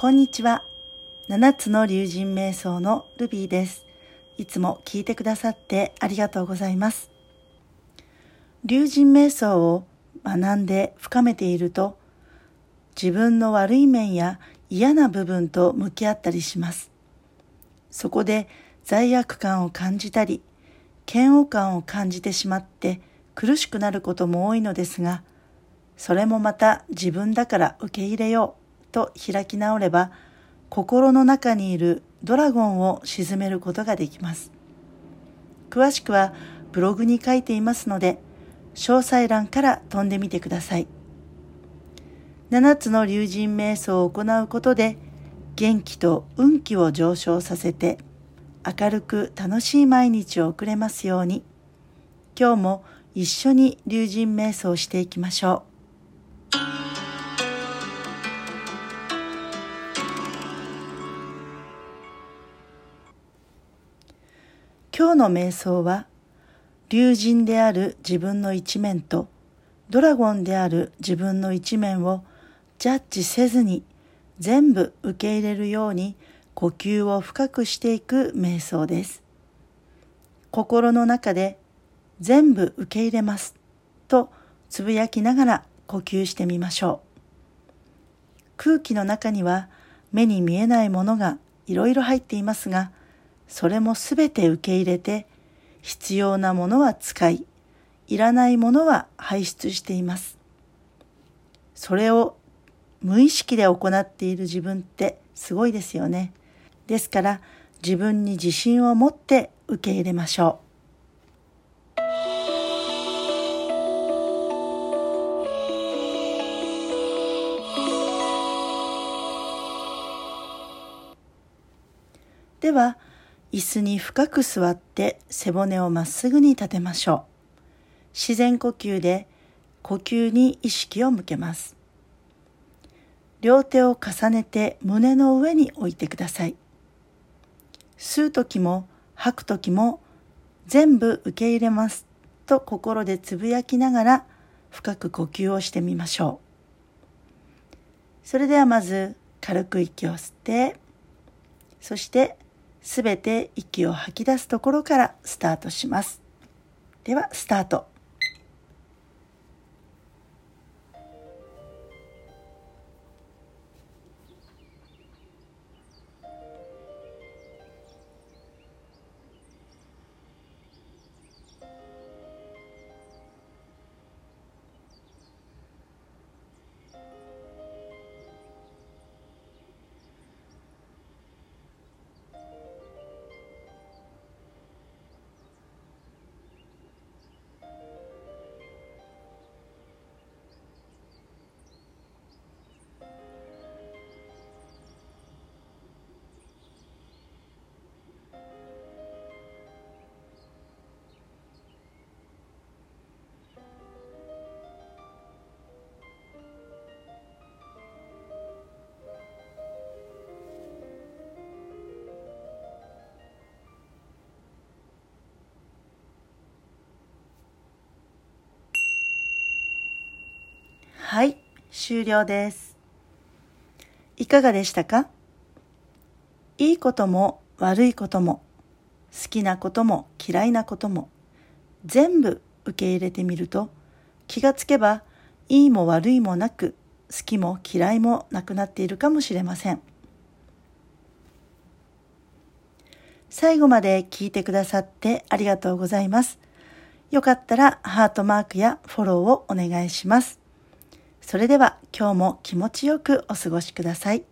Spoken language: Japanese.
こんにちは。七つの竜神瞑想のルビーです。いつも聞いてくださってありがとうございます。竜神瞑想を学んで深めていると、自分の悪い面や嫌な部分と向き合ったりします。そこで罪悪感を感じたり、嫌悪感を感じてしまって苦しくなることも多いのですが、それもまた自分だから受け入れようと開き直れば、心の中にいるドラゴンを沈めることができます。詳しくはブログに書いていますので、詳細欄から飛んでみてください。七つの竜神瞑想を行うことで、元気と運気を上昇させて、明るく楽しい毎日を送れますように、今日も一緒に竜神瞑想していきましょう。今日の瞑想は、竜神である自分の一面とドラゴンである自分の一面をジャッジせずに全部受け入れるように呼吸を深くしていく瞑想です。心の中で全部受け入れますとつぶやきながら呼吸してみましょう。空気の中には目に見えないものがいろいろ入っていますが、それもすべて受け入れて必要なものは使い、いらないものは排出しています。それを無意識で行っている自分ってすごいですよね。ですから自分に自信を持って受け入れましょう。では椅子に深く座って背骨をまっすぐに立てましょう。自然呼吸で呼吸に意識を向けます。両手を重ねて胸の上に置いてください。吸う時も吐く時も全部受け入れますと心でつぶやきながら深く呼吸をしてみましょう。それではまず軽く息を吸って、そしてすべて息を吐き出すところからスタートします。では、スタート。はい、終了です。いかがでしたか？いいことも悪いことも好きなことも嫌いなことも全部受け入れてみると気がつけばいいも悪いもなく好きも嫌いもなくなっているかもしれません。最後まで聞いてくださってありがとうございます。よかったらハートマークやフォローをお願いします。それでは今日も気持ちよくお過ごしください。